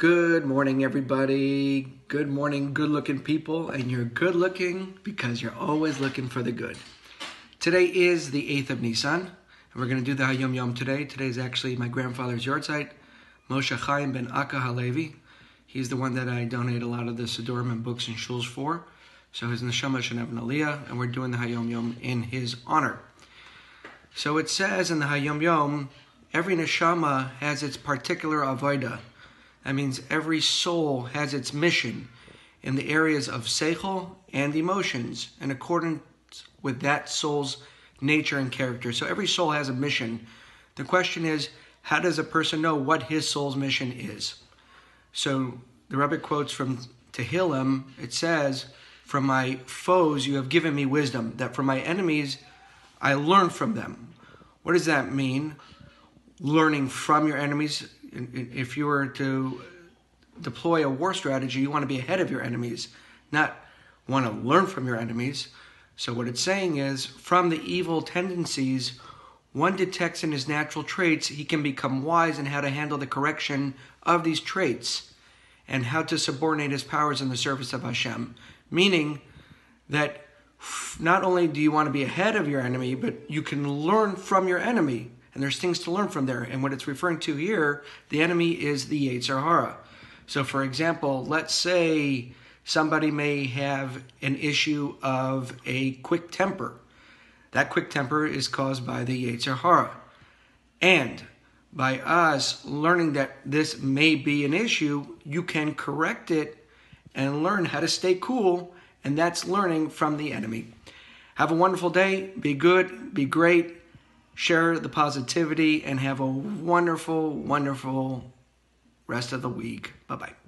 Good morning, everybody. Good morning, good looking people. And you're good looking because you're always looking for the good. Today is the 8th of Nisan, and we're going to do the Hayom Yom today. Today is actually my grandfather's yahrzeit, Moshe Chaim ben Akka Halevi. He's the one that I donate a lot of the Siddurim and books and shuls for. So his neshama should have and we're doing the Hayom Yom in his honor. So it says in the Hayom Yom, every neshama has its particular avodah. That means every soul has its mission in the areas of seichel and emotions in accordance with that soul's nature and character. So every soul has a mission. The question is, how does a person know what his soul's mission is? So the Rebbe quotes from Tehillim, it says, From my foes you have given me wisdom, that from my enemies I learn from them. What does that mean? Learning from your enemies. If you were to deploy a war strategy, you want to be ahead of your enemies, not want to learn from your enemies. So, what it's saying is, from the evil tendencies one detects in his natural traits, he can become wise in how to handle the correction of these traits and how to subordinate his powers in the service of Hashem. Meaning that not only do you want to be ahead of your enemy, but you can learn from your enemy. And there's things to learn from there. And what it's referring to here, the enemy is the Yetzer Hara. So, for example, let's say somebody may have an issue of a quick temper that quick temper is caused by the Yetzer Hara. And by us learning that this may be an issue, you can correct it and learn how to stay cool. And that's learning from the enemy. Have a wonderful day. Be good. Be great. Share the positivity and have a wonderful, wonderful rest of the week. Bye bye.